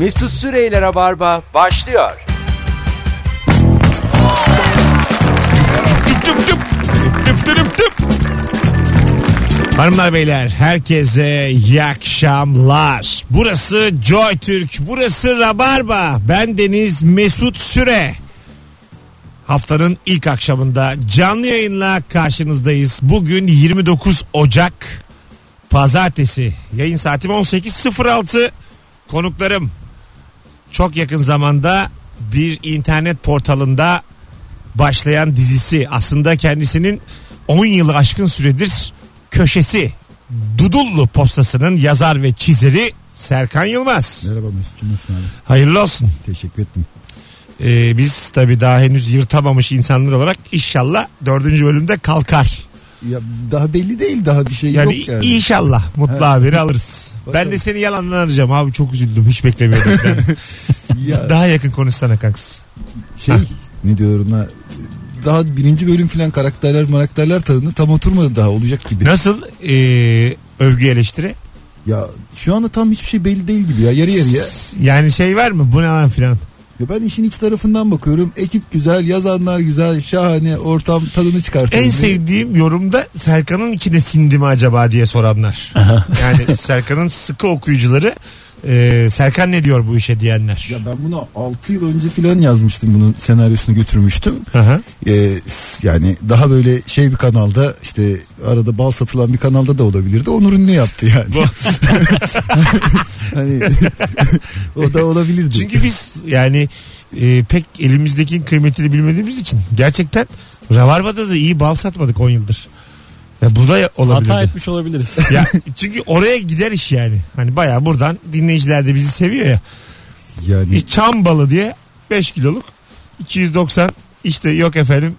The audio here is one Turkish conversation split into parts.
Mesut Süreyler'e barba başlıyor. Tüp tüp. Tüp tüp tüp tüp. Hanımlar beyler herkese iyi akşamlar. Burası Joy Türk, burası Rabarba. Ben Deniz Mesut Süre. Haftanın ilk akşamında canlı yayınla karşınızdayız. Bugün 29 Ocak Pazartesi. Yayın saatim 18.06. Konuklarım çok yakın zamanda bir internet portalında başlayan dizisi aslında kendisinin 10 yılı aşkın süredir köşesi Dudullu postasının yazar ve çizeri Serkan Yılmaz. Merhaba Mesut'cum nasılsın abi? Hayırlı olsun. Teşekkür ettim. Ee, biz tabii daha henüz yırtamamış insanlar olarak inşallah dördüncü bölümde kalkar. Ya daha belli değil daha bir şey Yani, yok yani. inşallah mutlu haberi alırız. Ben de seni yalandan arayacağım abi çok üzüldüm hiç beklemiyordum. Ya daha yakın konuşsana kanks. şey ne diyor ona daha birinci bölüm filan karakterler karakterler tadını tam oturmadı daha olacak gibi. Nasıl ee, övgü eleştiri? Ya şu anda tam hiçbir şey belli değil gibi ya yarı yarıya. Yani şey var mı bu ne lan filan. Ya ben işin iç tarafından bakıyorum. Ekip güzel, yazanlar güzel, şahane, ortam tadını çıkartıyor. En sevdiğim yorumda Serkan'ın içine sindi mi acaba diye soranlar. yani Serkan'ın sıkı okuyucuları e, Serkan ne diyor bu işe diyenler. Ya ben bunu 6 yıl önce filan yazmıştım bunun senaryosunu götürmüştüm. Aha. Ee, yani daha böyle şey bir kanalda işte arada bal satılan bir kanalda da olabilirdi. Onur ünlü yaptı yani. hani o da olabilirdi. Çünkü biz yani e, pek elimizdeki kıymetini bilmediğimiz için gerçekten Rabarba'da da iyi bal satmadık 10 yıldır. Ya bu da olabilirdi. Hata etmiş olabiliriz. ya, çünkü oraya gider iş yani. Hani bayağı buradan dinleyiciler de bizi seviyor ya. yani Bir çam balı diye 5 kiloluk 290 işte yok efendim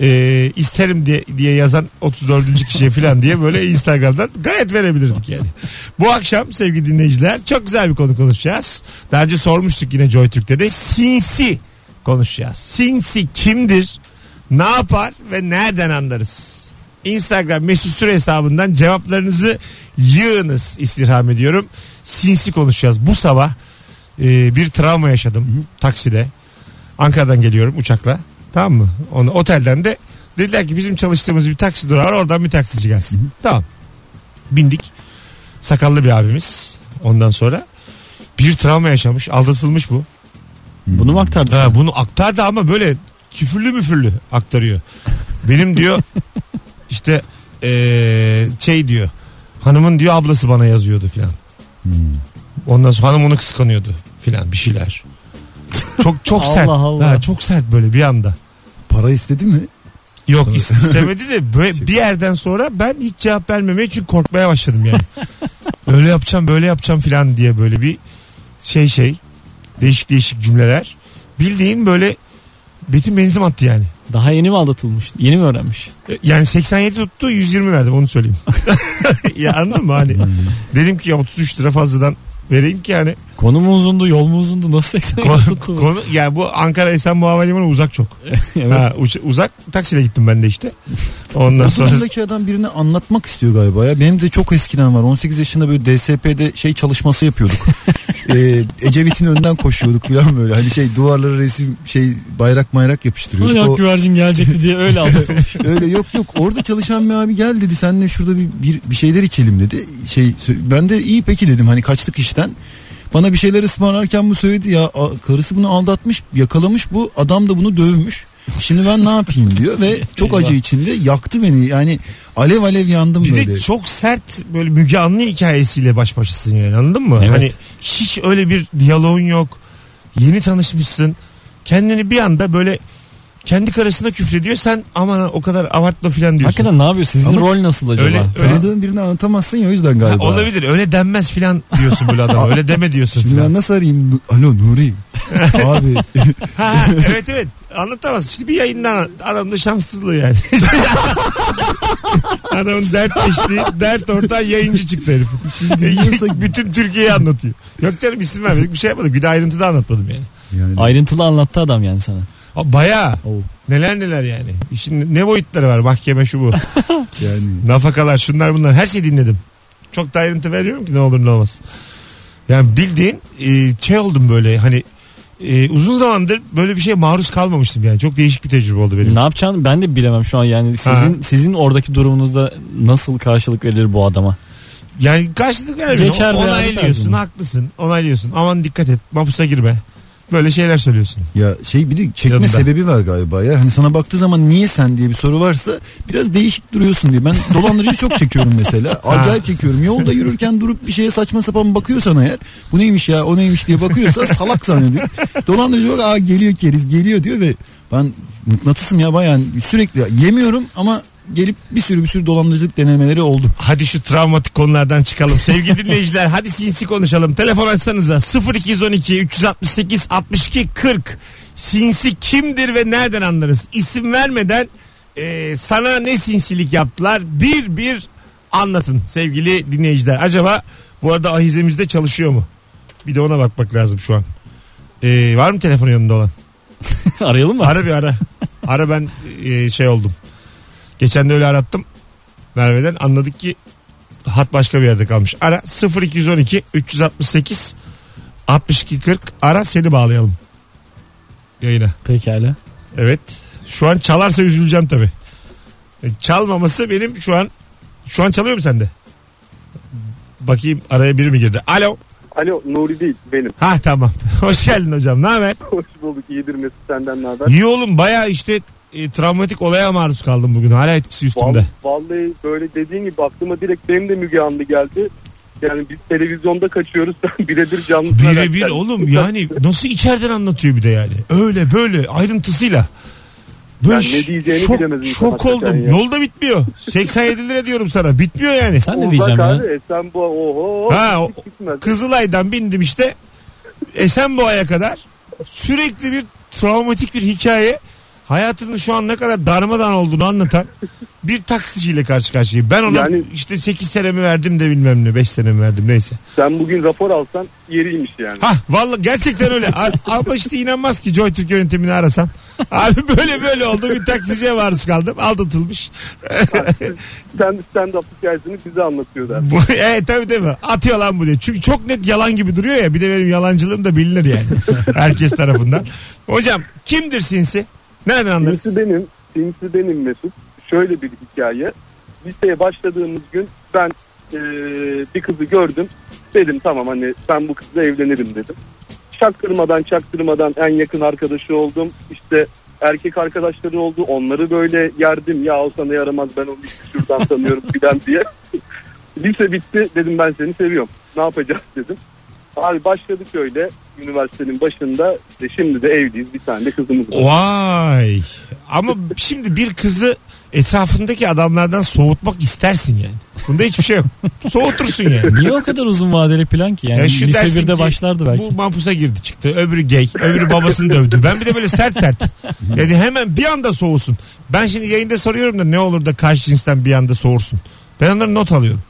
e, isterim diye, diye yazan 34. kişiye falan diye böyle Instagram'dan gayet verebilirdik yani. Bu akşam sevgili dinleyiciler çok güzel bir konu konuşacağız. Daha önce sormuştuk yine Joy Türk'te de sinsi konuşacağız. Sinsi kimdir? Ne yapar ve nereden anlarız? Instagram mesut süre hesabından cevaplarınızı yığınız istirham ediyorum. Sinsi konuşacağız. Bu sabah e, bir travma yaşadım takside. Ankara'dan geliyorum uçakla. Tamam mı? Onu otelden de dediler ki bizim çalıştığımız bir taksi durağı var oradan bir taksici gelsin. Tamam. Bindik. Sakallı bir abimiz. Ondan sonra bir travma yaşamış. Aldatılmış bu. Bunu mu aktardın Ha, bunu aktardı ama böyle küfürlü müfürlü aktarıyor. Benim diyor işte eee, şey diyor hanımın diyor ablası bana yazıyordu filan. Hmm. Ondan sonra hanım onu kıskanıyordu filan bir şeyler. Çok çok Allah sert. Allah. Ha, çok sert böyle bir anda. para istedi mi? Yok is- istemedi de böyle bir yerden sonra ben hiç cevap vermemeye çünkü korkmaya başladım yani. Öyle yapacağım böyle yapacağım filan diye böyle bir şey şey değişik değişik cümleler. Bildiğin böyle betim benzin attı yani. Daha yeni mi aldatılmış? Yeni mi öğrenmiş? E, Yani 87 tuttu 120 verdim onu söyleyeyim. ya anladın mı hani? Dedim ki ya 33 lira fazladan vereyim ki yani. Konu mu uzundu, yol mu uzundu? Nasıl 80 Konu, tuttu? bu? konu yani bu Ankara Esenboğa Havalimanı uzak çok. evet. Ha, uç- uzak taksiyle gittim ben de işte. Ondan sonra Sonraki adam birine anlatmak istiyor galiba ya. Benim de çok eskiden var. 18 yaşında böyle DSP'de şey çalışması yapıyorduk. ee, Ecevit'in önden koşuyorduk falan böyle. Hani şey duvarlara resim şey bayrak bayrak yapıştırıyorduk. Ayak O- güvercin gelecekti diye öyle aldatılmış. Öyle yok yok orada çalışan bir abi gel dedi senle şurada bir, bir, bir şeyler içelim dedi. Şey ben de iyi peki dedim hani kaçtık işten. Bana bir şeyler ısmarlarken bu söyledi ya karısı bunu aldatmış yakalamış bu adam da bunu dövmüş. Şimdi ben ne yapayım diyor ve çok acı içinde yaktı beni yani alev alev yandım Bir böyle. de çok sert böyle Müge Anlı hikayesiyle baş başasın yani anladın mı? Evet. Hani hiç öyle bir diyaloğun yok. Yeni tanışmışsın. Kendini bir anda böyle kendi karısına küfrediyor. Sen aman o kadar abartma filan diyorsun. Hakikaten ne yapıyor? Sizin Ama rol nasıl acaba? öyle- öyle- Tanıdığın birini anlatamazsın ya o yüzden Ha, galiba. olabilir öyle denmez filan diyorsun böyle adama. öyle deme diyorsun Şimdi ben filan. nasıl arayayım? Alo Nuri. Abi. Ha, ha, evet evet anlatamaz. İşte bir yayından adamın da şanssızlığı yani. Adamın dertleştiği dert ortağı yayıncı çıktı herif. dinliyorsa- Bütün Türkiye'yi anlatıyor. Yok canım isim vermedik bir şey yapmadık. Bir de ayrıntı da anlatmadım yani. yani, Ayrıntılı anlattı adam yani sana. Ha. Oo. Neler neler yani. İşin ne boyutları var mahkeme şu bu. yani. Nafakalar şunlar bunlar her şeyi dinledim. Çok da ayrıntı veriyorum ki ne olur ne olmaz. Yani bildiğin e, şey oldum böyle hani e, uzun zamandır böyle bir şeye maruz kalmamıştım yani. Çok değişik bir tecrübe oldu benim. Ne için. yapacağını ben de bilemem şu an yani sizin sizin oradaki durumunuzda nasıl karşılık verilir bu adama? Yani karşılık vermiyorsun. Geçer Onaylıyorsun, haklısın. Onaylıyorsun. Aman dikkat et. Mapusa girme. Böyle şeyler söylüyorsun. Ya şey bir de çekme Yanında. sebebi var galiba ya. Hani sana baktığı zaman niye sen diye bir soru varsa biraz değişik duruyorsun diye. Ben dolandırıcı çok çekiyorum mesela. Acayip çekiyorum. Yolda yürürken durup bir şeye saçma sapan bakıyorsan eğer bu neymiş ya o neymiş diye bakıyorsa salak zannediyor. Dolandırıcı bak aa geliyor keriz geliyor diyor ve ben mıknatısım ya bayağı sürekli yemiyorum ama gelip bir sürü bir sürü dolandırıcılık denemeleri oldu. Hadi şu travmatik konulardan çıkalım. Sevgili dinleyiciler hadi sinsi konuşalım. Telefon açsanıza 0212 368 62 40. Sinsi kimdir ve nereden anlarız? İsim vermeden e, sana ne sinsilik yaptılar? Bir bir anlatın sevgili dinleyiciler. Acaba bu arada ahizemizde çalışıyor mu? Bir de ona bakmak lazım şu an. E, var mı telefonu yanında olan? Arayalım mı? Ara bir ara. Ara ben e, şey oldum. Geçen de öyle arattım. Merve'den anladık ki hat başka bir yerde kalmış. Ara 0212 368 62 40 ara seni bağlayalım. Yayına. Pekala. Evet. Şu an çalarsa üzüleceğim tabii. E, Çalmaması benim şu an şu an çalıyor mu sende? Bakayım araya biri mi girdi? Alo. Alo Nuri değil benim. Ha tamam. Hoş geldin hocam. Ne haber? Hoş bulduk iyidir Mesut senden ne haber? İyi oğlum baya işte e, travmatik olaya maruz kaldım bugün. Hala etkisi üstümde. Vallahi, böyle dediğin gibi aklıma direkt benim de Müge Anlı geldi. Yani biz televizyonda kaçıyoruz sen birebir canlı. Birebir oğlum yani nasıl içeriden anlatıyor bir de yani. Öyle böyle ayrıntısıyla. Böyle Yani ne diyeceğini şok, bilemez insan şok oldum. ya. Yolda bitmiyor. 87 lira diyorum sana. Bitmiyor yani. Sen ne diyeceğim ya? Abi, e, sen bu oho. Ha, o-. Kızılay'dan bindim işte. Esenboğa'ya kadar. Sürekli bir travmatik bir hikaye. Hayatının şu an ne kadar darmadan olduğunu anlatan bir taksiciyle karşı karşıyayım. Ben ona Yani- işte 8 senemi verdim de bilmem ne 5 senemi verdim neyse. Sen bugün rapor alsan yeriymiş yani. Ha vallahi gerçekten öyle. A- Ama işte inanmaz ki Joy Türk yönetimini arasam. Abi böyle böyle oldu bir taksiciye maruz kaldım. Aldatılmış. Sen stand up hikayesini bize anlatıyorlar. Bu, evet tabii değil mi? Atıyor lan bu diye. Çünkü çok net yalan gibi duruyor ya. Bir de benim yalancılığım da bilinir yani. Herkes tarafından. Hocam kimdir sinsi? Nereden anlarız? Sinsi benim, sinsi benim Mesut. Şöyle bir hikaye. Liseye başladığımız gün ben eee, bir kızı gördüm. Dedim tamam hani ben bu kızla evlenirim dedim. Çaktırmadan çaktırmadan en yakın arkadaşı oldum. İşte erkek arkadaşları oldu. Onları böyle yerdim. Ya o sana yaramaz ben onu şuradan tanıyorum filan diye. Lise bitti dedim ben seni seviyorum. Ne yapacağız dedim. Abi başladık öyle üniversitenin başında. E şimdi de evliyiz bir tane de kızımız var. Vay. Ama şimdi bir kızı etrafındaki adamlardan soğutmak istersin yani. Bunda hiçbir şey yok. Soğutursun yani. Niye o kadar uzun vadeli plan ki? Yani Ya şu lise dersin 1'de ki, başlardı belki. Bu mahpusa girdi çıktı. Öbürü gay. Öbürü babasını dövdü. Ben bir de böyle sert sert. Yani hemen bir anda soğusun. Ben şimdi yayında soruyorum da ne olur da karşı cinsten bir anda soğursun. Ben onları not alıyorum.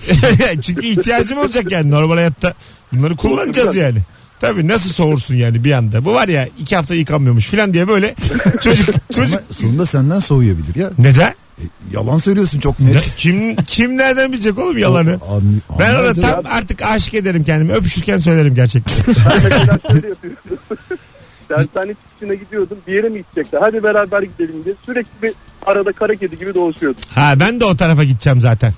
Çünkü ihtiyacım olacak yani normal hayatta. Bunları kullanacağız yani. Tabii nasıl soğursun yani bir anda. Bu var ya iki hafta yıkanmıyormuş falan diye böyle çocuk çocuk Ama sonunda senden soğuyabilir ya. neden? E, yalan söylüyorsun çok Ne- net. Kim kim nereden bilecek oğlum yalanı? An- Ben orada tam artık aşık ederim kendimi. Öpüşürken söylerim gerçekten. Dershane çıkışına gidiyordum. Bir yere mi gidecekler? Hadi beraber gidelim diye. Sürekli bir arada kara kedi gibi dolaşıyordum. Ha ben de o tarafa gideceğim zaten.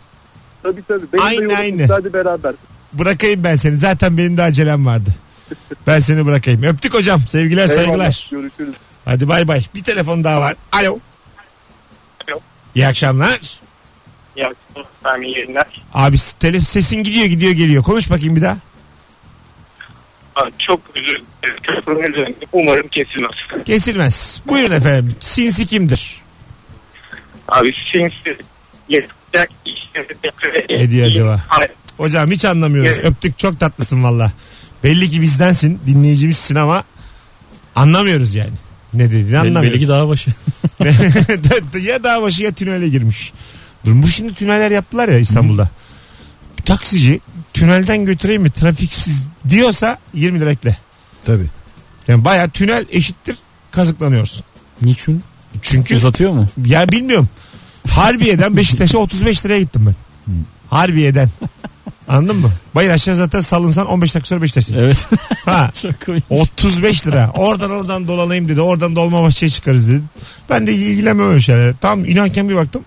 Tabii tabii. Benim Aynı, aynı. Hadi beraber. Bırakayım ben seni. Zaten benim de acelem vardı. Ben seni bırakayım. Öptük hocam. Sevgiler Eyvallah, saygılar. Görüşürüz. Hadi bay bay. Bir telefon daha var. Alo. Alo. İyi akşamlar. Ben iyi yayınlar. Abi tele, sesin gidiyor gidiyor geliyor. Konuş bakayım bir daha. Aa, Çok özür dilerim. Umarım kesilmez. Kesilmez. Buyurun efendim. Sinsi kimdir? Abi sinsi yapacak diyor acaba? Hayır. Hocam hiç anlamıyoruz. Evet. Öptük çok tatlısın valla. Belli ki bizdensin. Dinleyicimizsin ama anlamıyoruz yani. Ne dediğini Belli, anlamıyoruz. belli ki daha başı. ya dağ başı ya tünele girmiş. Dur bu şimdi tüneller yaptılar ya İstanbul'da. Bir taksici tünelden götüreyim mi trafiksiz diyorsa 20 lira ekle. Tabii. Yani baya tünel eşittir kazıklanıyorsun. Niçin? Çünkü Uzatıyor mu? ya bilmiyorum. Harbiye'den Beşiktaş'a 35 liraya gittim ben. Harbiye'den. Anladın mı? Bayır aşağı zaten salınsan 15 dakika sonra Beşiktaş'tasın. Evet. Ha. Çok komik. 35 lira. Oradan oradan dolanayım dedi. Oradan dolma şey çıkarız dedi. Ben de ilgilenmem öyle şeylere. Tam inanken bir baktım.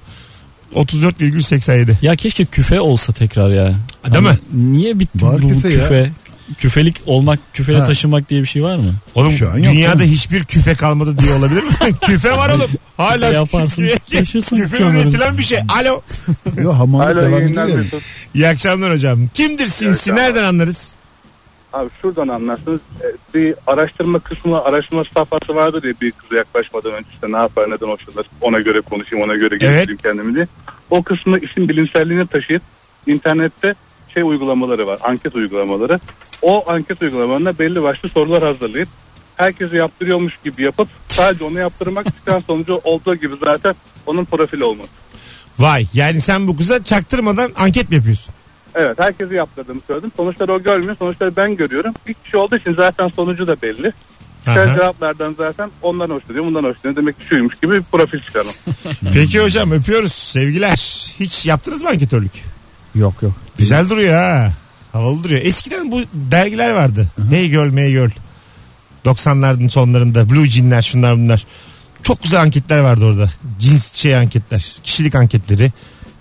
34,87. Ya keşke küfe olsa tekrar ya. Değil mi? Niye bitti Var bu küfe küfe? Küfelik olmak, küfeye Ha. taşınmak diye bir şey var mı? Oğlum Şu an yok dünyada canım. hiçbir küfe kalmadı diye olabilir mi? küfe var oğlum. Hala Küfe yaparsın, küfe- taşırsın küfe üretilen bir şey. Alo. Yok hamallık Alo devam yayınlar ediyor. yani. Mesut. İyi akşamlar hocam. Kimdir sinsi? Nereden anlarız? Abi şuradan anlarsınız. Ee, Bir araştırma kısmı, araştırma safhası vardır ya bir kıza yaklaşmadan önce işte ne yapar, neden hoşlanır. Ona göre konuşayım, ona göre geliştireyim kendimi diye. O kısmı işin bilimselliğine taşıyıp internette şey uygulamaları var, anket uygulamaları. O anket uygulamalarına belli başlı sorular hazırlayıp herkese yaptırıyormuş gibi yapıp sadece onu yaptırmak çıkan sonucu olduğu gibi zaten onun profili olması. Vay yani sen bu kıza çaktırmadan anket mi yapıyorsun? Evet herkese yaptırdığımı söyledim. Sonuçları o görmüyor. Sonuçları ben görüyorum. Bir kişi olduğu için zaten sonucu da belli. Aha. cevaplardan zaten ondan hoşlanıyor, bundan hoşlanıyor. Demek ki şuymuş gibi bir profil çıkaralım. Peki hocam öpüyoruz. Sevgiler. Hiç yaptınız mı anketörlük? Yok yok. Güzel duruyor ha. Havalı duruyor. Eskiden bu dergiler vardı. Hey Girl, Hey Girl. 90'ların sonlarında Blue Jean'ler şunlar bunlar. Çok güzel anketler vardı orada. Cins şey anketler. Kişilik anketleri.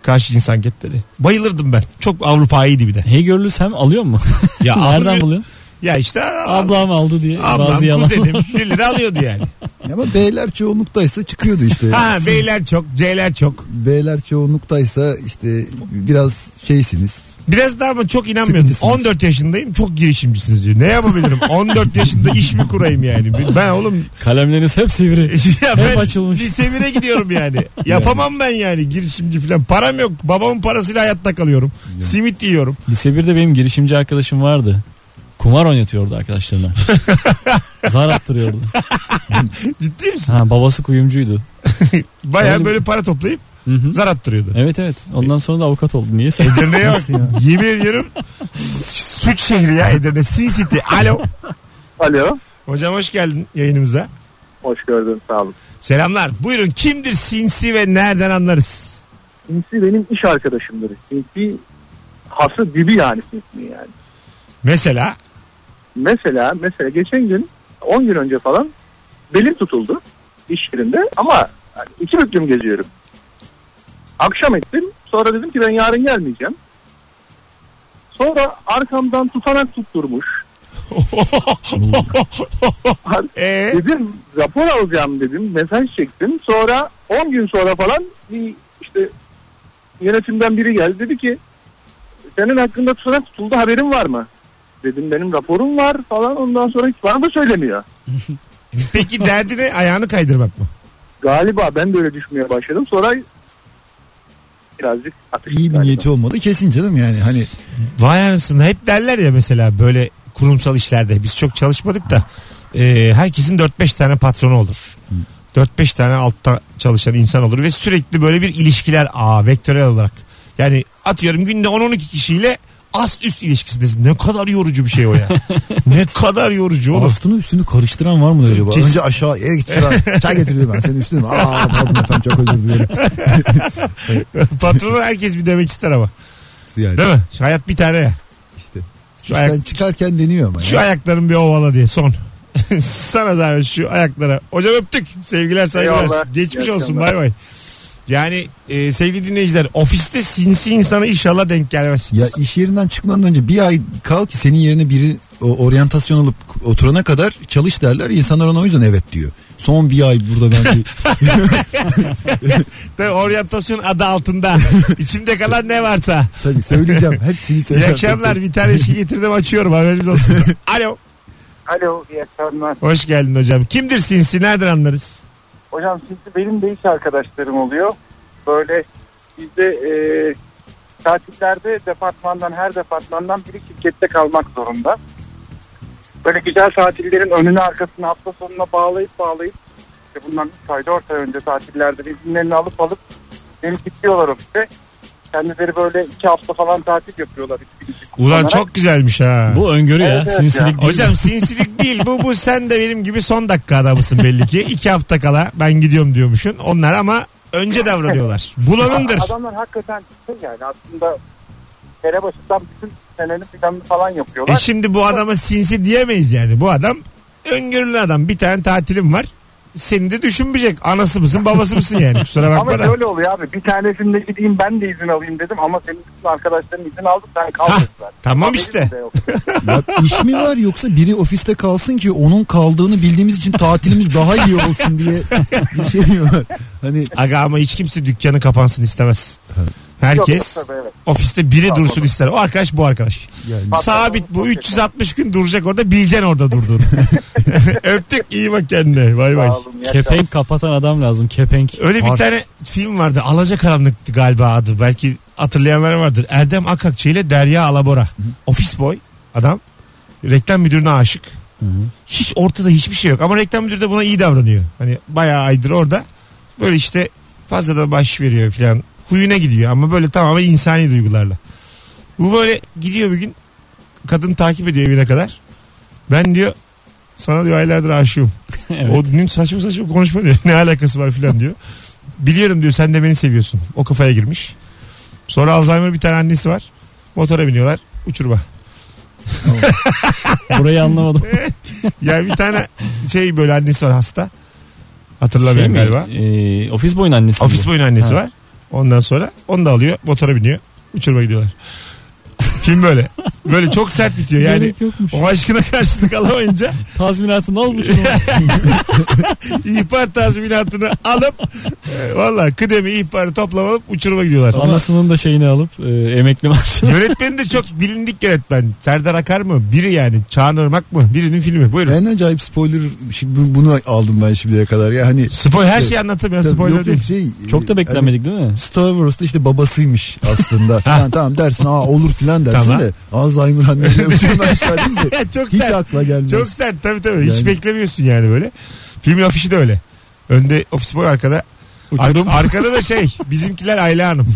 Karşı cins anketleri. Bayılırdım ben. Çok Avrupa'ydı bir de. Hey Görlü sen alıyor mu? Ya Nereden buluyorsun? Ya işte Ablam aldı diye ablam, bazı yalan. kuzenim bir lira alıyordu yani. Ama beyler çoğunluktaysa çıkıyordu işte. ha Siz beyler çok, C'ler çok. beyler çoğunluktaysa işte biraz şeysiniz. Biraz daha ama çok inanmıyordum. Sıkıcısınız. 14 yaşındayım çok girişimcisiniz diyor. Ne yapabilirim? 14 yaşında iş mi kurayım yani? Ben oğlum Kalemleriniz hep sivri. ya Hep ben açılmış. lise 1'e gidiyorum yani. Yapamam ben yani girişimci falan. Param yok. Babamın parasıyla hayatta kalıyorum. Simit yiyorum. Lise 1'de benim girişimci arkadaşım vardı. Kumar oynatıyordu arkadaşlarına. Zar attırıyordu. Ciddi misin? Ha, babası kuyumcuydu. Baya Öyle- böyle para toplayıp Hı hı. zar attırıyordu. Evet evet. Ondan sonra da avukat oldu. Niye sen? Edirne'ye bak. Yemin ediyorum suç şehri ya Edirne. Sin City. Alo. Alo. Hocam hoş geldin yayınımıza. Hoş gördün sağ olun. Selamlar. Buyurun kimdir sinsi ve nereden anlarız? Sinsi benim iş arkadaşımdır. Sinsi hası dibi yani sinsi yani. Mesela Mesela mesela geçen gün 10 gün önce falan belim tutuldu iş yerinde ama iki büklüm geziyorum. Akşam ettim sonra dedim ki ben yarın gelmeyeceğim. Sonra arkamdan tutanak tutturmuş. ee, Dedim rapor alacağım dedim mesaj çektim. Sonra 10 gün sonra falan bir işte yönetimden biri geldi dedi ki senin hakkında tutanak tutuldu haberin var mı? Dedim benim raporum var falan ondan sonra hiç bana da söylemiyor. peki derdi ne? Ayağını kaydırmak mı? Galiba ben de öyle düşünmeye başladım. Sonra birazcık atıştık İyi bir niyeti olmadı kesin canım yani hani Vay anasını hep derler ya mesela böyle kurumsal işlerde biz çok çalışmadık da e, herkesin 4-5 tane patronu olur. 4-5 tane altta çalışan insan olur ve sürekli böyle bir ilişkiler ağı vektörel olarak. Yani atıyorum günde 10-12 kişiyle ast üst ilişkisindesin. Ne kadar yorucu bir şey o ya. ne kadar yorucu oğlum. Altını üstünü karıştıran var mı acaba? Kesin. Önce aşağı yere git sıra. Çay getirdim ben senin üstüne. Aa pardon efendim çok özür dilerim. Patronu herkes bir demek ister ama. Yani Değil mi? Şu hayat bir tane ya. işte. Şu, İşten ayak, çıkarken deniyor ama. şu ya. ayakların bir ovala diye son. Sana da şu ayaklara. Hocam öptük. Sevgiler saygılar. Eyvallah. Geçmiş İyi olsun bay bay. Yani e, sevgili dinleyiciler ofiste sinsi insana inşallah denk gelmezsiniz. Ya iş yerinden çıkmadan önce bir ay kal ki senin yerine biri o oryantasyon alıp oturana kadar çalış derler. İnsanlar ona o yüzden evet diyor. Son bir ay burada ben bir... Tabii oryantasyon adı altında. İçimde kalan ne varsa. Tabii söyleyeceğim. Hepsini İyi söyleyeceğim. akşamlar. Bir tane şey getirdim açıyorum haberiniz olsun. Alo. Alo iyi akşamlar. Hoş geldin hocam. Kimdir sinsi? Nereden anlarız? Hocam sizi benim de iş arkadaşlarım oluyor. Böyle bizde e, tatillerde departmandan her departmandan biri şirkette kalmak zorunda. Böyle güzel tatillerin önüne arkasını hafta sonuna bağlayıp bağlayıp işte bundan 3 ay 4 ay önce tatillerde izinlerini alıp alıp beni kilitliyorlar ofiste. Kendileri böyle 2 hafta falan tatil yapıyorlar. Ulan çok güzelmiş ha. Bu öngörü Evet, ya. evet Sinsilik ya. değil. Hocam sinsilik değil bu bu sen de benim gibi son dakika adamısın belli ki. İki hafta kala ben gidiyorum diyormuşsun. Onlar ama önce davranıyorlar. Bulanındır. Adamlar hakikaten şey yani aslında sene başından bütün senenin planını falan E yapıyorlar. şimdi bu adama sinsi diyemeyiz yani. Bu adam öngörülü adam. Bir tane tatilim var. Seni de düşünmeyecek. Anası mısın babası mısın yani. Kusura bakma ama da. şöyle oluyor abi bir tanesinde gideyim ben de izin alayım dedim ama senin bütün arkadaşların izin aldı sen kaldın tamam işte. de yok. Ya iş mi var yoksa biri ofiste kalsın ki onun kaldığını bildiğimiz için tatilimiz daha iyi olsun diye bir şey mi var? Hani Aga ama hiç kimse dükkanı kapansın istemez. Herkes Yok, tabii, evet. ofiste biri Tamam. dursun ister. O arkadaş bu arkadaş. yani Sabit bu. Çok 360 gün duracak orada. Bileceksin orada durduğunu. Öptük. iyi bak kendine. Bay bay. Kepenk kapatan adam lazım. Kepenk. Öyle bir Var. tane film vardı. Alacakaranlık'tı galiba adı. Belki hatırlayanlar vardır. Erdem Akakçı ile Derya Alabora. Ofis boy adam. Reklam müdürüne aşık. Hiç ortada hiçbir şey yok. Ama reklam müdürü de buna iyi davranıyor. Hani bayağı aydır orada. Böyle işte fazladan baş veriyor falan. Huyuna gidiyor ama böyle tamamen insani duygularla. Bu böyle gidiyor bir gün. Kadın takip ediyor evine kadar. Ben diyor sana diyor aylardır aşığım. evet. O dün saçma saçma konuşma diyor. Ne alakası var filan diyor. Biliyorum diyor sen de beni seviyorsun. O kafaya girmiş. Sonra Alzheimer bir tane annesi var. Motora biniyorlar. Uçurma. Burayı anlamadım. Yani bir tane şey böyle annesi var hasta. Şey Hatırlamıyorum mi? galiba. Ee, ofis boyun annesi. Ofis boyun annesi Ha. var. Ondan sonra onu da alıyor. Motora biniyor. Uçurma gidiyorlar. Film böyle. Böyle çok sert bitiyor. Yani Gerek yokmuş. o aşkına karşılık alamayınca Tazminatını al bu çocuğun. ihbar tazminatını alıp e, valla kıdemi ihbarı toplamalıp uçuruma gidiyorlar. Anasının da şeyini alıp e, emekli maaşını. Yönetmeni de çok bilindik yönetmen. Serdar Akar mı? Biri yani. Çağan Irmak mı? Birinin filmi. Buyurun. en acayip spoiler şimdi bu- bunu aldım ben şimdiye kadar ya hani Spoil her şeyi anlatamıyorum. Spoiler yok, değil. yok, şey, Çok da e, beklenmedik değil mi? Hani Star Wars'ta işte babasıymış aslında falan tamam dersin aa olur filan dersin Tamam. de Alzheimer annemle uçurumdan aşağı deyince çok hiç sert. akla gelmez. Çok sert tabii tabii. Hiç Yani- beklemiyorsun yani böyle. Filmin afişi de öyle. Önde ofis boy arkada. Uçurum. Ar- arkada da şey bizimkiler Ayla Hanım.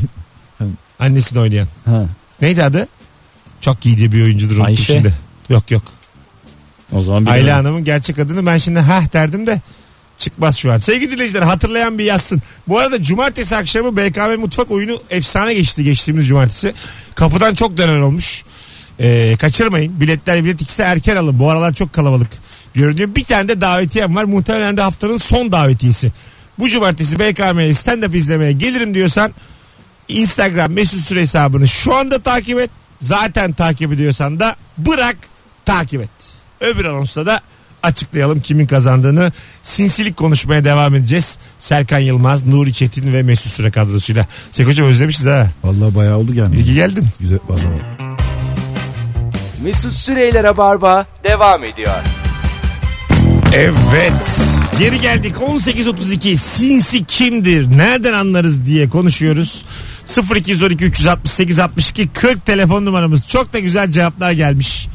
Annesini oynayan. Ha. Neydi adı? Çok iyi diye bir oyuncudur Ayşe. şimdi. Yok yok. O zaman bir Ayla Hanım'ın gerçek adını ben şimdi hah derdim de çıkmaz şu an. Sevgili dinleyiciler hatırlayan bir yazsın. Bu arada cumartesi akşamı BKM Mutfak oyunu efsane geçti geçtiğimiz cumartesi. Kapıdan çok dönen olmuş. Ee, kaçırmayın. Biletler bilet ikisi erken alın. Bu aralar çok kalabalık görünüyor. Bir tane de davetiyem var. Muhtemelen de haftanın son davetiyesi. Bu cumartesi BKM'ye stand-up izlemeye gelirim diyorsan Instagram mesut süre hesabını şu anda takip et. Zaten takip ediyorsan da bırak takip et. Öbür anonsta da açıklayalım kimin kazandığını. Sinsilik konuşmaya devam edeceğiz. Serkan Yılmaz, Nuri Çetin ve Mesut Süre kadrosuyla. Sekocuğum özlemişiz ha. Vallahi bayağı oldu gelmedi. İyi ki geldin. Güzel vallahi. Mesut Süreyler'e barba devam ediyor. Evet. Geri geldik 18.32 sinsi kimdir nereden anlarız diye konuşuyoruz 0212 368 62 40 telefon numaramız çok da güzel cevaplar gelmiş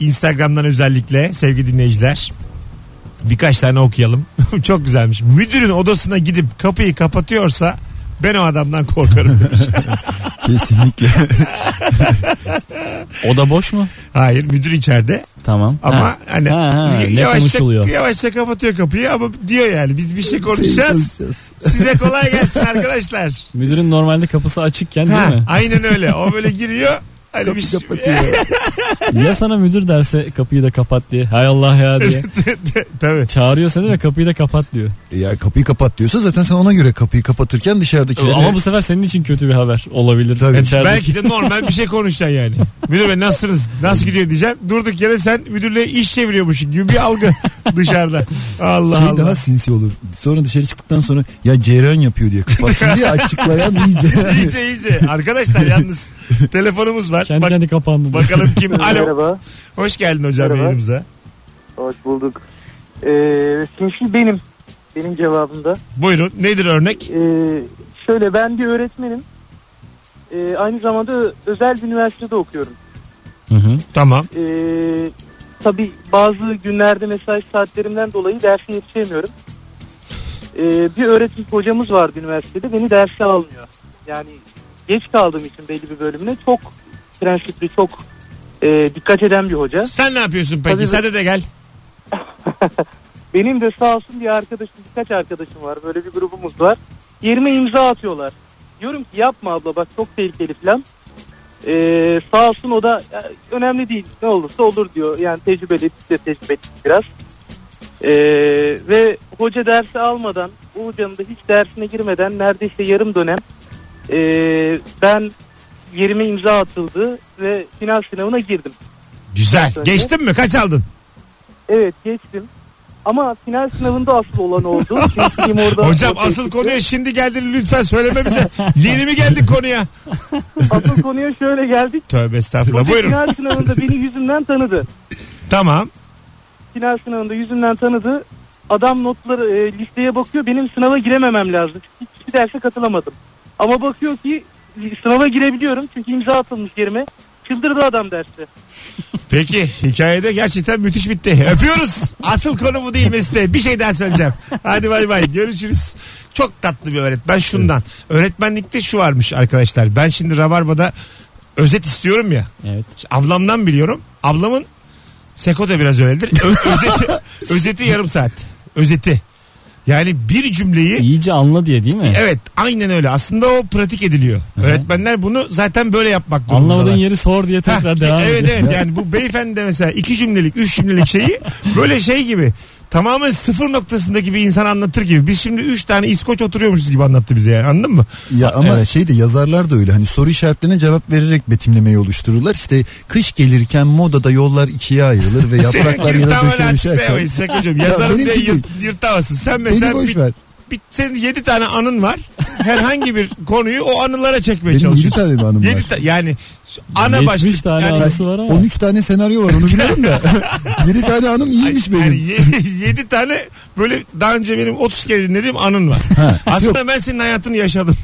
Instagram'dan özellikle sevgili dinleyiciler birkaç tane okuyalım çok güzelmiş müdürün odasına gidip kapıyı kapatıyorsa ben o adamdan korkarım demiş. Kesinlikle. O da boş mu? Hayır müdür içeride Tamam. ama Ha. hani Ha, ha, ne yavaşça, yavaşça kapatıyor kapıyı ama diyor yani biz bir şey konuşacağız. Konuşacağız. Size kolay gelsin arkadaşlar. Müdürün normalde kapısı açıkken değil Ha, mi? aynen öyle. O böyle giriyor. Hani Kapı bir şey- kapatıyor. Ya sana müdür derse kapıyı da kapat diye. Hay Allah ya diye. Tabii. Çağırıyor seni ve kapıyı da kapat diyor. Eğer kapıyı kapat diyorsa zaten sen ona göre kapıyı kapatırken dışarıdakilerine Ama bu sefer senin için kötü bir haber olabilir. Tabii. İçerideki- Belki de normal bir şey konuşacaksın yani. Müdür bey nasılsınız? Nasıl gidiyor diyeceksin. Durduk yere sen müdürle iş çeviriyormuşsun gibi bir algı dışarıda. Allah şey Allah. daha sinsi olur. Sonra dışarı çıktıktan sonra ya Ceyran yapıyor diye kapatsın diye açıklayan iyice. İyice iyice. Arkadaşlar yalnız telefonumuz var. Kendi Bak, kendi kapandı. bakalım kim? Alo. Merhaba. Hoş geldin hocam Merhaba. yayınımıza. Hoş bulduk. Ee, sinsi benim. Benim cevabımda. Buyurun. Nedir örnek? Ee, şöyle ben bir öğretmenim. Ee, aynı zamanda özel bir üniversitede okuyorum. Hı hı. Tamam. Ee, tabii bazı günlerde mesai saatlerimden dolayı derse yetişemiyorum. Ee, bir öğretim hocamız vardı üniversitede beni derse almıyor. Yani geç kaldığım için belli bir bölümüne çok prensipli, çok e, dikkat eden bir hoca. Sen ne yapıyorsun peki? Tabii Sen de, de gel. Benim de sağ olsun bir arkadaşım, birkaç arkadaşım var. Böyle bir grubumuz var. Yerime imza atıyorlar. Diyorum ki yapma abla bak çok tehlikeli falan. Ee, sağ olsun o da "Ya, önemli değil ne olursa olur diyor. Yani tecrübeli biz de tecrübeliyiz biraz. Ee, ve hoca dersi almadan bu hocanın da hiç dersine girmeden neredeyse yarım dönem ee, ben yerime imza atıldı ve final sınavına girdim. Güzel. Önce. Geçtin mi? Kaç aldın? Evet geçtim. Ama final sınavında asıl olan oldu. Çünkü orada Hocam ortaya asıl çıktı. konuya şimdi geldin lütfen söyleme bize. Yeni mi geldik konuya? Asıl konuya şöyle geldik. Tövbe estağfurullah. Hoca Buyurun. final sınavında beni yüzümden tanıdı. Tamam. Final sınavında yüzümden tanıdı. Adam notları e, listeye bakıyor. Benim sınava girememem lazım. Hiçbir derse katılamadım. Ama bakıyor ki sınava girebiliyorum. Çünkü imza atılmış yerime. Çıldırdı adam derste. Peki hikayede gerçekten müthiş bitti. Öpüyoruz. Asıl konu bu değil Mesut Bey. Bir şey daha söyleyeceğim. Hadi bay bay. Görüşürüz. Çok tatlı bir öğretmen şundan. Öğretmenlikte şu varmış arkadaşlar. Ben şimdi Rabarba'da özet istiyorum ya. Evet. Ablamdan biliyorum. Ablamın Seko da biraz öyledir. Ö- özeti, özeti yarım saat. Özeti. Yani bir cümleyi İyice anla diye değil mi? Evet aynen öyle. Aslında o pratik ediliyor. Öğretmenler bunu zaten böyle yapmak durumdalar. Anlamadığın yeri sor diye tekrar Heh, devam evet ediyor. evet yani bu beyefendi de mesela iki cümlelik üç cümlelik şeyi böyle şey gibi tamamen sıfır noktasındaki bir insan anlatır gibi. Biz şimdi üç tane İskoç oturuyormuşuz gibi anlattı bize yani anladın mı? Ya ama Evet. şey de yazarlar da öyle hani soru işaretlerine cevap vererek betimlemeyi oluştururlar. İşte kış gelirken modada yollar ikiye ayrılır ve yapraklar Senin yere dökülmüş. açıklayamayız Seko'cum. Ya Yazarım benimki diye yırt, yırtamazsın. Sen Beni mesela boş bir, ver. Bir, senin yedi tane anın var. Herhangi bir konuyu o anılara çekmeye Benim 7 çalışıyorsun. tane mi hanım Yedi var? ta- yani şu ana 70 başlık. tane yani, anısı var ama. 13 tane senaryo var onu biliyorum da. 7 tane hanım iyiymiş benim. Yani ye- yedi tane böyle daha önce benim 30 kere dinlediğim anın var. Ha, Aslında ben senin hayatını yaşadım.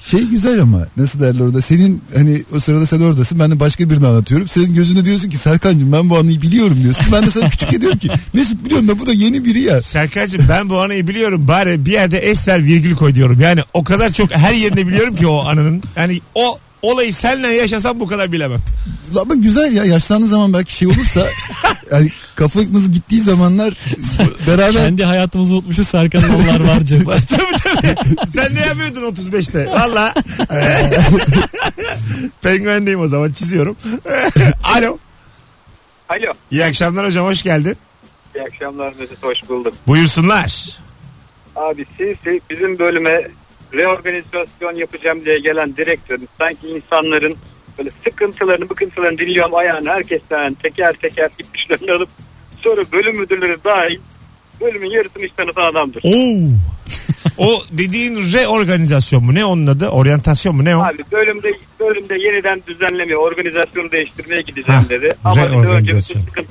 Şey güzel ama nasıl derler orada senin hani o sırada sen oradasın ben de başka birini anlatıyorum. Senin gözünde diyorsun ki Serkan'cığım ben bu anıyı biliyorum diyorsun. Ben de sana küçük ediyorum ki Mesut biliyorsun da bu da yeni biri ya. Serkan'cığım ben bu anıyı biliyorum bari bir yerde es ver virgül koy diyorum. Yani o kadar çok her yerini biliyorum ki o anının. Yani o olayı senle yaşasam bu kadar bilemem. Ama güzel ya yaşlandığı zaman belki şey olursa yani kafamız gittiği zamanlar beraber Kendi hayatımızı unutmuşuz Serkan'ın onlar var canım. tabii tabii. Sen ne yapıyordun 35'te? Valla. Penguendeyim o zaman çiziyorum. Alo. Alo. İyi akşamlar hocam hoş geldin. İyi akşamlar Mesut hoş bulduk. Buyursunlar. Abi siz siz bizim bölüme reorganizasyon yapacağım diye gelen direktörün sanki insanların böyle sıkıntılarını bıkıntılarını dinliyorum ayağını herkesten teker teker gitmişlerini alıp sonra bölüm müdürleri dahil bölümün yarısını iş tanıtan adamdır. Oo. o dediğin reorganizasyon mu? Ne onun adı? Oryantasyon mu? Ne o? Abi bölümde bölümde yeniden düzenleme, organizasyonu değiştirmeye gideceğim Hah, dedi. Ama önce bütün, reorganizasyon. sıkıntı,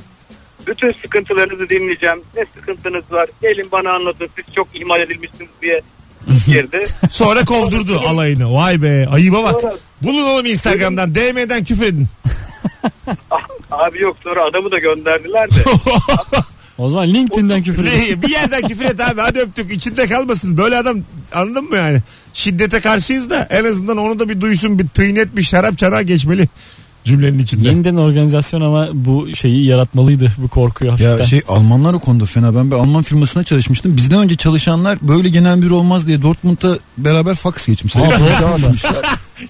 bütün sıkıntılarınızı dinleyeceğim. Ne sıkıntınız var? Gelin bana anlatın. Siz çok ihmal edilmişsiniz diye girdi. Sonra kovdurdu alayını. Vay be ayıba bak. Sonra- Bulun oğlum Instagram'dan DM'den küfür edin. Abi yok sonra adamı da gönderdiler de. O zaman LinkedIn'den küfür edin. Bir yerden küfür et abi hadi öptük içinde kalmasın. Böyle adam anladın mı yani? Şiddete karşıyız da en azından onu da bir duysun bir tıynet bir şarap çanağı geçmeli cümlenin içinde. Yeniden organizasyon ama bu şeyi yaratmalıydı bu korkuyu hafiften. Ya şey Almanlar o konuda fena. Ben bir Alman firmasına çalışmıştım. Bizden önce çalışanlar böyle genel bir olmaz diye Dortmund'a beraber fax geçmişler.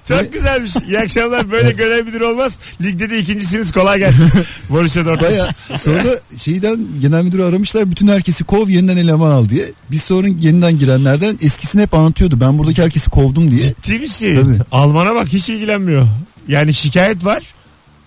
Çok güzelmiş. İyi akşamlar. Böyle görev müdürü olmaz. Ligde de ikincisiniz. Kolay gelsin. Borussia Dortmund. Baya sonra şeyden genel müdürü aramışlar bütün herkesi kov yeniden eleman al diye. Biz sonra yeniden girenlerden eskisini hep anlatıyordu. Ben buradaki herkesi kovdum diye. Ciddi misin? Tabii. Alman'a bak hiç ilgilenmiyor. Yani şikayet var.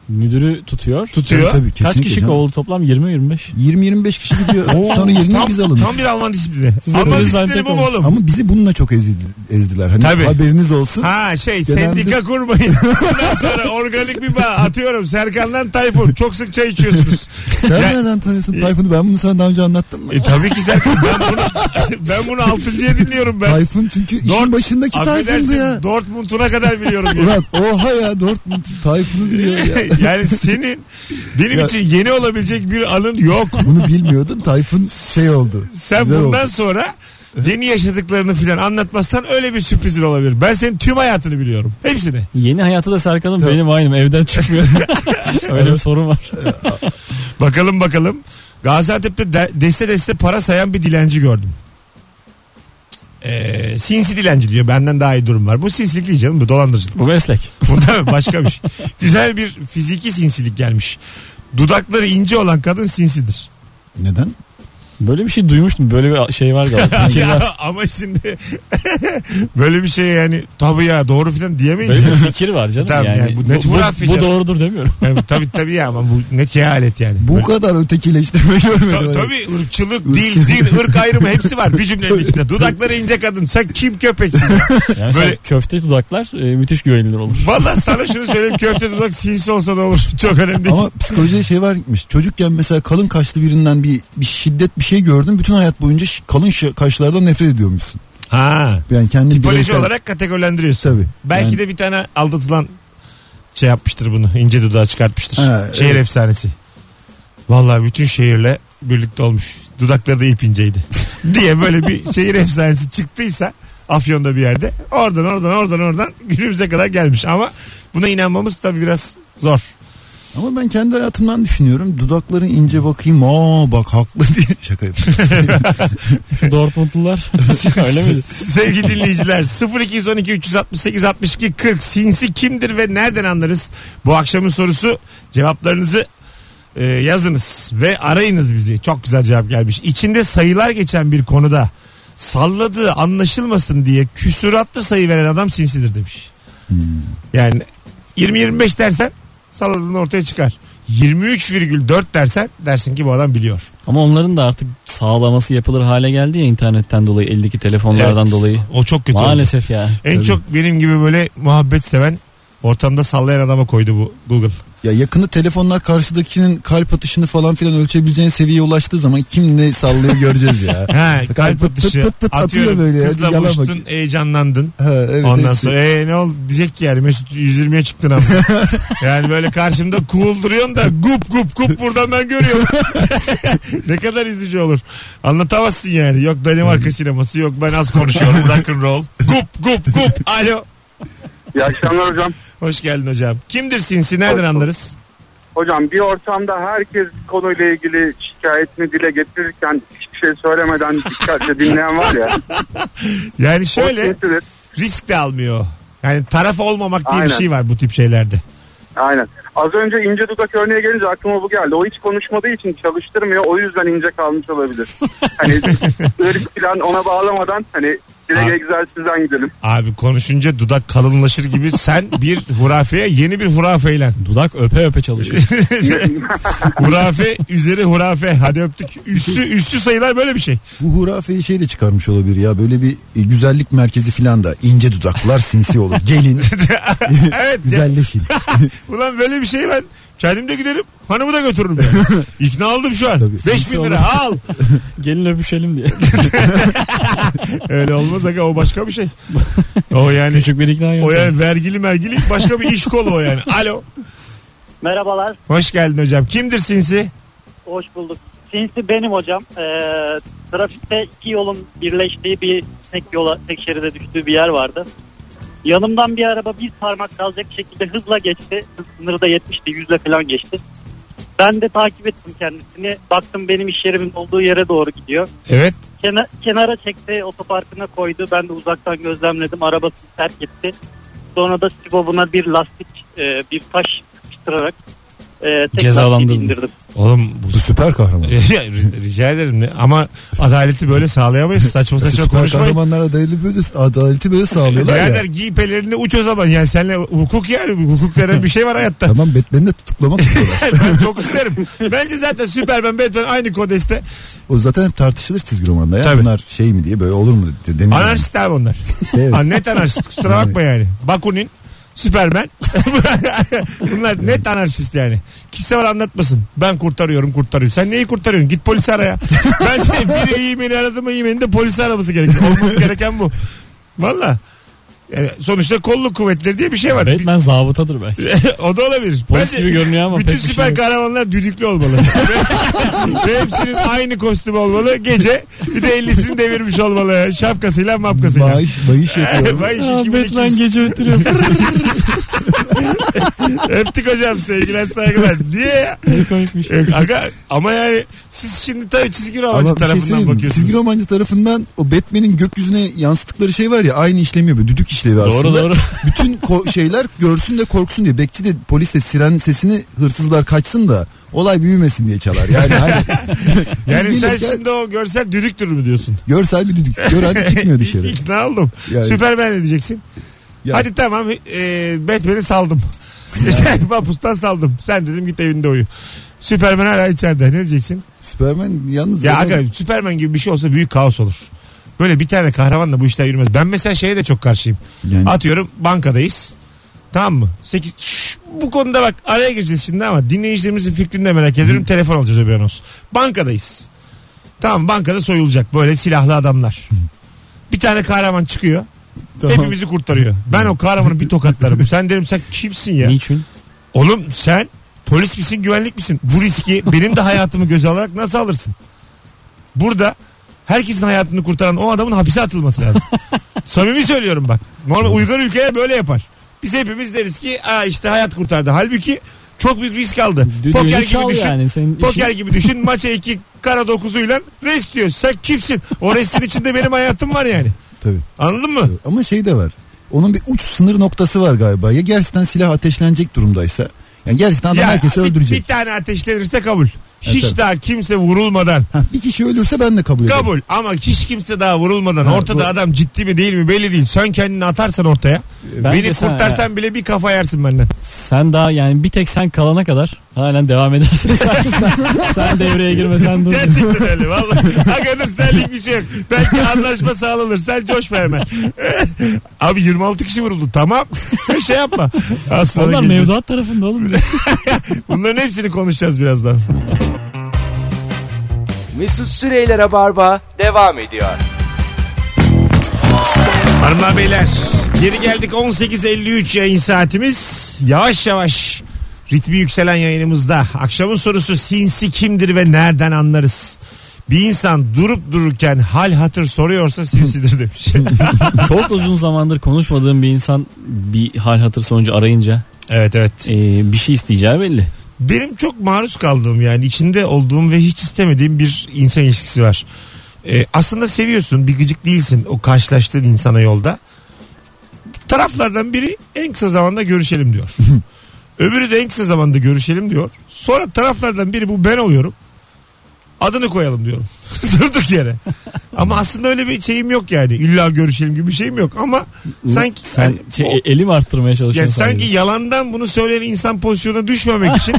Müdürü tutuyor. Tutuyor. Tabii, tabii, Kaç kesinlikle kişi canım. kovuldu toplam 20-25. 20-25 kişi gidiyor. Oo, sonra yerine tam, biz alınıyor. Tam bir Alman disiplini. Alman disiplini bu mu oğlum? Ama bizi bununla çok ezildi, ezdiler. Hani Tabii. haberiniz olsun. Ha şey Genelde- sendika kurmayın. Bundan sonra organik bir bağ atıyorum. Serkan'dan Tayfun. Çok sık çay içiyorsunuz. Sen Ya- nereden tanıyorsun Tayfun'u? Ben bunu sana daha önce anlattım mı? E, tabii ki Serkan. Ben bunu, ben bunu altıncıya dinliyorum ben. Tayfun çünkü işin Dort- başındaki Tayfun'du ya. Dortmund'una kadar biliyorum. ya. Ulan oha ya Dortmund Tayfun'u biliyor ya. yani senin benim Ya- için yeni olabilecek bir anın yok. Bunu bilmiyordun Tayfun şey oldu. Sen Güzel bundan oldu. sonra yeni yaşadıklarını filan anlatmazsan öyle bir sürprizin olabilir. Ben senin tüm hayatını biliyorum. Hepsini. Yeni hayatı da Serkan'ın benim aynım evden çıkmıyor. Öyle bir sorun var. Bakalım bakalım. Gaziantep'te de- deste deste para sayan bir dilenci gördüm. Ee, sinsi dilenci diyor. Benden daha iyi durum var. Bu sinsilik değil canım. Bu dolandırıcılık. Bu meslek. Bu da başka bir şey. Güzel bir fiziki sinsilik gelmiş. Dudakları ince olan kadın sinsidir. Neden? Böyle bir şey duymuştum. Böyle bir şey var galiba. Ya ama şimdi böyle bir şey yani tabii ya doğru filan diyemeyiz. Böyle bir fikir var canım. Tamam, yani, yani bu bu, net bu, bu doğrudur demiyorum. Yani, tabii tabii ya ama bu ne cehalet yani. Bu kadar ötekileştirme görmedim. Ta- tabii ırkçılık, dil, din, ırk ayrımı hepsi var bir cümlenin içinde. Dudakları ince kadın. Sen kim köpeksin? Yani Böyle- köfte dudaklar e, müthiş güvenilir olur. Valla sana şunu söyleyeyim köfte dudak sinsi olsa da olur. Çok önemli değil. Ama psikolojide şey var gitmiş. Çocukken mesela kalın kaşlı birinden bir, bir şiddet bir şey gördün. Bütün hayat boyunca kalın kaşlardan nefret ediyormuşsun. Ha. Yani kendi Tipoloji olarak kategorilendiriyorsun. Tabii. Belki Yani- de bir tane aldatılan şey yapmıştır bunu. ince dudağı çıkartmıştır. Ha, Şehir evet. efsanesi. Vallahi bütün şehirle birlikte olmuş. Dudakları da ip inceydi. diye böyle bir şehir efsanesi çıktıysa Afyon'da bir yerde. Oradan oradan oradan oradan günümüze kadar gelmiş. Ama buna inanmamız tabii biraz zor. Ama ben kendi hayatımdan düşünüyorum. Dudakları ince bakayım. Aa bak haklı diye şaka yapıyorum. Dortmundlular öyle miydi? Sevgili dinleyiciler 0212 368 62 40 sinsi kimdir ve nereden anlarız? Bu akşamın sorusu cevaplarınızı e, yazınız ve arayınız bizi. Çok güzel cevap gelmiş. İçinde sayılar geçen bir konuda salladığı anlaşılmasın diye küsuratlı sayı veren adam sinsidir demiş. Yani 20-25 dersen salladığın ortaya çıkar. 23,4 dersen dersin ki bu adam biliyor. Ama onların da artık sağlaması yapılır hale geldi ya internetten dolayı eldeki telefonlardan Evet. dolayı. O çok kötü oldu. Maalesef ya. En Tabii. çok benim gibi böyle muhabbet seven ortamda sallayan adama koydu bu Google. ya yakında telefonlar karşıdakinin kalp atışını falan filan ölçebileceğin seviyeye ulaştığı zaman kim ne sallıyor göreceğiz ya. Ha, kalp pıt atışı pıt pıt atıyor atıyorum böyle ya. kızla Yalan bak. buluştun heyecanlandın. Ha, evet, Ondan hepsi. sonra ee, ne oldu diyecek ki yani Mesut 120'ye çıktın ama. yani böyle karşımda cool duruyorsun da gup gup gup buradan ben görüyorum. ne kadar üzücü olur. Anlatamazsın yani. Yok Danimarka sineması yok ben az konuşuyorum rock and roll. Gup gup gup alo. İyi akşamlar hocam. Hoş geldin hocam. Kimdir sinsi nereden Hoş anlarız? Hocam bir ortamda herkes konuyla ilgili şikayetini dile getirirken hiçbir şey söylemeden dikkatle dinleyen var ya. Yani şöyle risk de almıyor. Yani taraf olmamak diye bir Aynen. şey var bu tip şeylerde. Aynen. Az önce ince dudak örneğe gelince aklıma bu geldi. O hiç konuşmadığı için çalıştırmıyor. O yüzden ince kalmış olabilir. Hani ırk falan ona bağlamadan hani direkt egzersizden gidelim. Abi konuşunca dudak kalınlaşır gibi sen bir hurafeye yeni bir hurafeyle. Dudak öpe öpe çalışıyor. hurafe üzeri hurafe. Hadi öptük. Üstü, üstü sayılar böyle bir şey. Bu hurafeyi şey de çıkarmış olabilir ya. Böyle bir e, güzellik merkezi filan da ince dudaklar sinsi olur. Gelin evet. güzelleşin. Ulan böyle bir şey ben kendim de giderim. Hanımı da götürürüm yani. İkna oldum şu an. Tabii. 5 bin lira al. Gelin öpüşelim diye. Öyle olmaz aga o başka bir şey. O yani Küçük bir ikna o yani vergili mergili başka bir iş kolu o yani. Alo. Merhabalar, Hoş geldin hocam. Kimdir sinsi? hoş bulduk. Sinsi benim hocam. Ee, trafikte iki yolun birleştiği bir tek yola, tek şeride düştüğü bir yer vardı. Yanımdan bir araba bir parmak kalacak şekilde hızla geçti. Hız sınırı da 70'ti, 100'le falan geçti. Ben de takip ettim kendisini. Baktım benim iş yerimin olduğu yere doğru gidiyor. Evet. Kena- kenara çekti, otoparkına koydu. Ben de uzaktan gözlemledim. Arabasını terk etti. Sonra da sibobuna bir lastik, e, bir taş sıkıştırarak e, lastiği indirdim. Oğlum bu süper kahraman. Ya, Rica ederim ne? ama adaleti böyle sağlayamayız. Saçma saçma Süper konuşmayın. kahramanlar adaleti böyle, adaleti böyle sağlıyorlar Birader ya. giy pelerini uç o zaman. Yani seninle hukuk yani. Hukuk denen bir şey var hayatta. Tamam Batman'i de tutuklamak istiyorlar. ben çok isterim. Bence zaten Superman Batman aynı kodeste. O zaten hep tartışılır çizgi romanda ya. Tabii. Bunlar şey mi diye böyle olur mu denir. Anarşist abi onlar. İşte evet. Ha, net anarşist kusura bakma yani. Bakunin, Superman. Bunlar net anarşist yani. Kimse var anlatmasın. Ben kurtarıyorum kurtarıyorum. Sen neyi kurtarıyorsun? Git polisi ara ya. Bence biri iyi beni aradı mı iyi beni de polisi araması gerekiyor. Olması gereken bu. Valla. Yani sonuçta kolluk kuvvetleri diye bir şey var. Batman zabıtadır belki. o da olabilir. Polis gibi görünüyor ama bütün pek bir süper şey yok. kahramanlar düdüklü olmalı. Ve hepsinin aynı kostüm olmalı. Gece bir de 50'sini devirmiş olmalı. Şapkasıyla mapkasıyla. Maaş yatıyor. Vay iş Aa, 2200. Batman gece ötürüyor. Öptük hocam sevgiler saygılar. Niye ya? Ne komikmiş. Yok, aga, ama yani siz şimdi tabii çizgi romancı Ama bir şey tarafından söyleyeyim mi? bakıyorsunuz. Çizgi romancı tarafından o Batman'in gökyüzüne yansıttıkları şey var ya aynı işlemi yapıyor. Düdük işlevi aslında. Doğru doğru. Bütün ko- şeyler görsün de korksun diye. Bekçi de polis de siren sesini hırsızlar kaçsın da olay büyümesin diye çalar. Yani hani Yani sen gelirken şimdi o görsel düdüktür mü diyorsun? görsel bir düdük. Gören çıkmıyor dışarı. İkna oldum. Yani- Süpermen ne diyeceksin? Ya- Hadi tamam e, Batman'i saldım. Vapustan saldım. Sen dedim git evinde uyu. Süpermen hala içeride. Ne diyeceksin? Süpermen yalnız Ya zaten- aga Süpermen gibi bir şey olsa büyük kaos olur. Böyle bir tane kahramanla bu işler yürümez. Ben mesela şeye de çok karşıyım. yani Atıyorum bankadayız. Tamam mı? 8 Şş, bu konuda bak araya gireceğiz şimdi ama dinleyicilerimizin fikrini de merak ediyorum. Telefon alacağız öbür anons. Bankadayız. Tamam bankada soyulacak böyle silahlı adamlar. Bir tane kahraman çıkıyor. Tamam. Hepimizi kurtarıyor. Ben o kahramanı bir tokatlarım. Sen derim sen kimsin ya? Niçin? Oğlum sen polis misin güvenlik misin? Bu riski benim de hayatımı göze alarak nasıl alırsın? Burada herkesin hayatını kurtaran o adamın hapise atılması lazım. Samimi söylüyorum bak. Normal uygar ülkeye böyle yapar. Biz hepimiz deriz ki Aa işte hayat kurtardı. Halbuki çok büyük risk aldı. Poker Düdüğünü gibi düşün. yani. Senin Poker işin- gibi düşün. Maça iki kara dokuzuyla rest diyor. Sen kimsin? O restin içinde benim hayatım var yani. Tabii. Anladın mı? Ama şey de var. Onun bir uç sınır noktası var galiba. Ya gerçekten silah ateşlenecek durumdaysa. Yani gerçekten adam Ya, herkesi bir, öldürecek. bir tane ateşlenirse kabul. Hiç tabii. daha kimse vurulmadan Hah, bir kişi ölürse ben de kabul ederim. Kabul ama hiç kimse daha vurulmadan Ha, ortada bu- adam ciddi mi değil mi belli değil. Sen kendini atarsan ortaya Bence beni sen- kurtarsan bile bir kafa yersin benden. Sen daha yani bir tek sen kalana kadar halen devam edersin. sen, sen, sen devreye girmesen dur. Gerçekten öyle vallahi. Hakikaten senlik bir şey yok. Belki anlaşma sağlanır. Sen coşma hemen. Abi 26 kişi vuruldu tamam. Sen şey yapma. Az sonra Onlar geleceğiz. mevduat tarafında oğlum. Bunların hepsini konuşacağız birazdan. Mesut Süreyler'e barba devam ediyor. Hanımlar beyler geri geldik 18.53 yayın saatimiz. Yavaş yavaş ritmi yükselen yayınımızda. Akşamın sorusu sinsi kimdir ve nereden anlarız? Bir insan durup dururken hal hatır soruyorsa sinsidir demiş. Çok uzun zamandır konuşmadığım bir insan bir hal hatır sonucu arayınca evet evet. e, bir şey isteyeceği belli. Benim çok maruz kaldığım yani içinde olduğum ve hiç istemediğim bir insan ilişkisi var. Ee, aslında seviyorsun bir gıcık değilsin o karşılaştığın insana yolda. Taraflardan biri en kısa zamanda görüşelim diyor. Öbürü de en kısa zamanda görüşelim diyor. Sonra taraflardan biri bu ben oluyorum. Adını koyalım diyorum. Durduk yere. Ama aslında öyle bir şeyim yok yani. İlla görüşelim gibi bir şeyim yok ama sanki Sen yani şey, o- elim arttırmaya yani çalışıyorsun. sanki sadece. yalandan bunu söyleyen insan pozisyonuna düşmemek için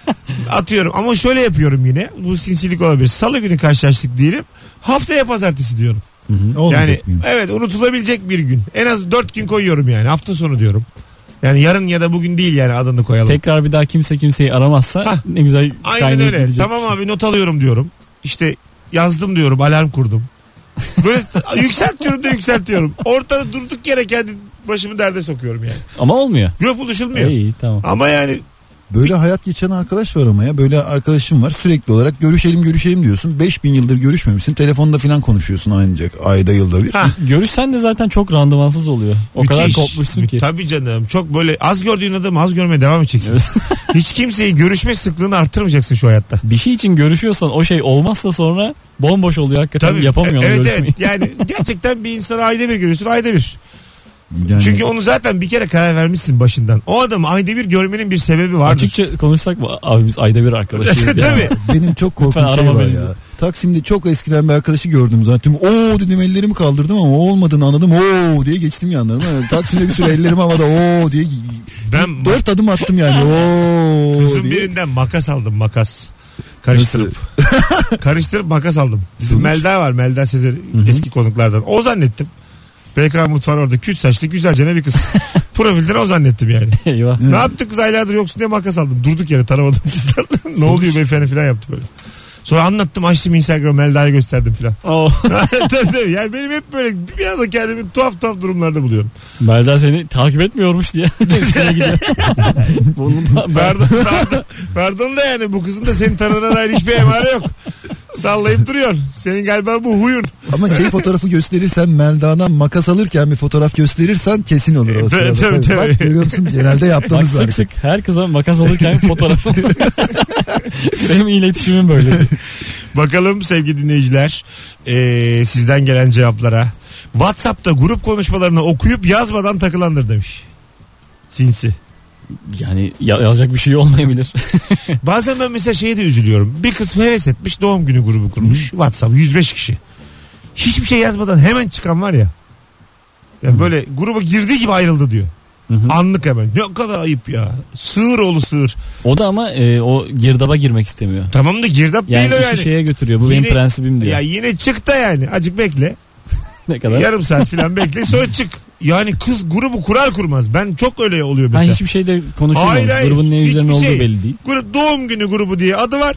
atıyorum. Ama şöyle yapıyorum yine. Bu sinsilik olabilir. Salı günü karşılaştık diyelim. Haftaya pazartesi diyorum. Olmayacak yani mıyım? evet unutulabilecek bir gün. En az dört gün koyuyorum yani. Hafta sonu diyorum. Yani yarın ya da bugün değil yani adını koyalım. Tekrar bir daha kimse kimseyi aramazsa Hah. ne güzel Aynen öyle. gidecek. Tamam abi not alıyorum diyorum. İşte yazdım diyorum alarm kurdum. Böyle yükseltiyorum da yükseltiyorum. Ortada durduk yere kendi başımı derde sokuyorum yani. Ama olmuyor. Yok buluşulmuyor. İyi tamam. Ama yani Böyle hayat geçen arkadaş var ama ya. Böyle arkadaşım var sürekli olarak görüşelim görüşelim diyorsun. 5000 yıldır görüşmemişsin. Telefonda falan konuşuyorsun aynı ayda yılda bir. ha, Görüşsen de zaten çok randımansız oluyor. O kadar Müthiş. kopmuşsun ki. Tabii canım. Çok böyle az gördüğün adamı az görmeye devam edeceksin. Evet. Hiç kimseyi görüşme sıklığını arttırmayacaksın şu hayatta. Bir şey için görüşüyorsan o şey olmazsa sonra bomboş oluyor hakikaten yapamıyorsun Evet görüşmeyi. evet. Yani gerçekten bir insanı ayda bir görüyorsun ayda bir. Yani Çünkü onu zaten bir kere karar vermişsin başından. O adamı ayda bir görmenin bir sebebi vardır. Açıkça konuşsak mı? Abi biz ayda bir arkadaşıyız diye. Tabii. benim çok korkunç şey var ya. Taksim'de çok eskiden bir arkadaşı gördüm zaten. Oo dedim ellerimi kaldırdım ama olmadığını anladım. Oo diye geçtim yanlarına. Taksim'de bir süre ellerim havada oo diye. Ben Dört adım attım yani. Oo kızın diye. birinden makas aldım makas. Karıştırıp. Karıştırıp makas aldım. Bizim? Melda var Melda Sezer eski konuklardan. O zannettim. PK mutfağı orada küt saçlı güzelce bir kız. Profilden o zannettim yani. Eyvah. Ne yaptık kız aylardır yoksun diye makas aldım. Durduk yere tanımadım kızdan. ne oluyor beyefendi falan yaptı böyle. Sonra anlattım açtım Instagram Melda'ya gösterdim tabii, tabii. Yani benim hep böyle bir anda kendimi tuhaf tuhaf durumlarda buluyorum. Melda seni takip etmiyormuş diye. Üstüne gidiyor. Bunu da. Pardon, pardon, pardon da yani bu kızın da seni tanıdığına dair hiçbir emare yok. Sallayıp duruyorsun. Senin galiba bu huyun. Ama şey fotoğrafı gösterirsen Melda'dan makas alırken bir fotoğraf gösterirsen kesin olur o Tabii, sırada. tabii, Tabii. Bak görüyor musun genelde Bak yaptığımız var. sık sık her kıza makas alırken fotoğrafım. Benim iletişimim böyle. Bakalım sevgili dinleyiciler ee, sizden gelen cevaplara. WhatsApp'ta grup konuşmalarını okuyup yazmadan takılandır demiş. Sinsi. Yani ya- yazacak bir şey olmayabilir. Bazen ben mesela şeye de üzülüyorum. Bir kız heves etmiş doğum günü grubu kurmuş. WhatsApp 105 kişi. Hiçbir şey yazmadan hemen çıkan var ya. Yani böyle gruba girdiği gibi ayrıldı diyor. Hı hı. Anlık hemen. Ne kadar ayıp ya. Sığır oğlu sığır. o da ama e, o girdaba girmek istemiyor. Tamam da girdap Yani değil o işi yani. şeye götürüyor. Bu benim Yine- prensibim diyor. Ya yine çık da yani. Acık bekle. ne kadar? Yarım saat falan bekle sonra çık. Yani kız grubu kurar kurmaz. Ben çok öyle oluyor mesela. hiçbir şey de konuşulmamış. Hayır, hayır. Grubun ne üzerine Hiçbir olduğu şey. belli değil. Grup doğum günü grubu diye adı var.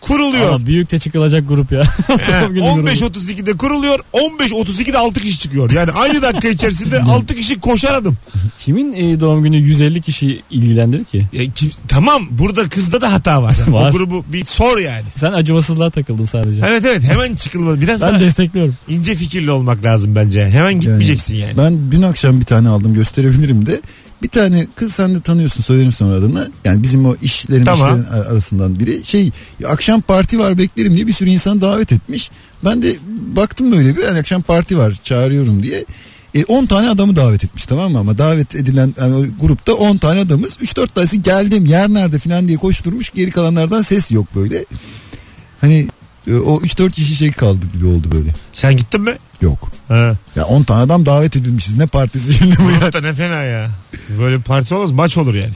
Kuruluyor. Ama büyük de çıkılacak grup ya. He, Doğum günü grubu. 15.32'de kuruluyor. 15.32'de 6 kişi çıkıyor. Yani aynı dakika içerisinde 6 kişi koşar adım. Kimin e, doğum günü 150 kişi ilgilendirir ki? Ya kim- tamam burada kızda da hata var. Yani Var. O grubu bir sor yani. Sen acımasızlığa takıldın sadece. Evet evet hemen çıkılmalı. Biraz Ben daha destekliyorum. ince fikirli olmak lazım bence. Hemen gitmeyeceksin yani. Ben dün akşam bir tane aldım gösterebilirim de. Bir tane kız sen de tanıyorsun söylerim sonra adını. Yani bizim o işlerin, Tamam. işlerin arasından biri. Şey akşam parti var beklerim diye bir sürü insan davet etmiş. Ben de baktım böyle bir yani akşam parti var çağırıyorum diye. E, 10 tane adamı davet etmiş tamam mı ama davet edilen yani o grupta 10 tane adamız 3-4 tanesi geldim yer nerede falan diye koşturmuş geri kalanlardan ses yok böyle. Hani o 3-4 kişi şey kaldı gibi oldu böyle. Sen gittin mi? Yok. Ha. Ya 10 tane adam davet edilmişiz ne partisi şimdi bu ya. ne fena ya. Böyle bir parti olmaz maç olur yani.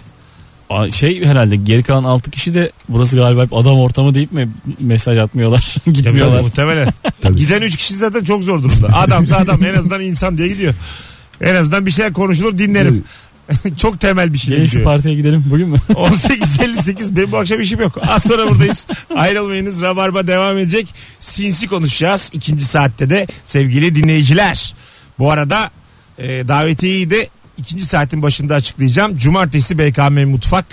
Aa, Şey herhalde geri kalan 6 kişi de burası galiba hep adam ortamı deyip mi mesaj atmıyorlar? Tabii Gitmiyorlar. tabii, muhtemelen. Giden 3 kişi zaten çok zor durumda. Adamsa adam en azından insan diye gidiyor. En azından bir şeyler konuşulur dinlerim. çok temel bir şey Gelin şu partiye gidelim bugün mü? 18.58 benim bu akşam işim yok. Az sonra buradayız. Ayrılmayınız. Rabarba devam edecek. Sinsi konuşacağız. ikinci saatte de sevgili dinleyiciler. Bu arada e, davetiyeyi de ikinci saatin başında açıklayacağım. Cumartesi BKM Mutfak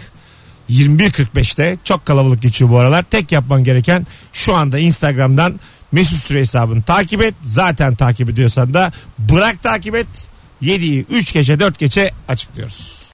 21.45'te çok kalabalık geçiyor bu aralar. Tek yapman gereken şu anda Instagram'dan Mesut Süre hesabını takip et. Zaten takip ediyorsan da bırak takip et. 7'yi 3 gece 4 gece açıklıyoruz.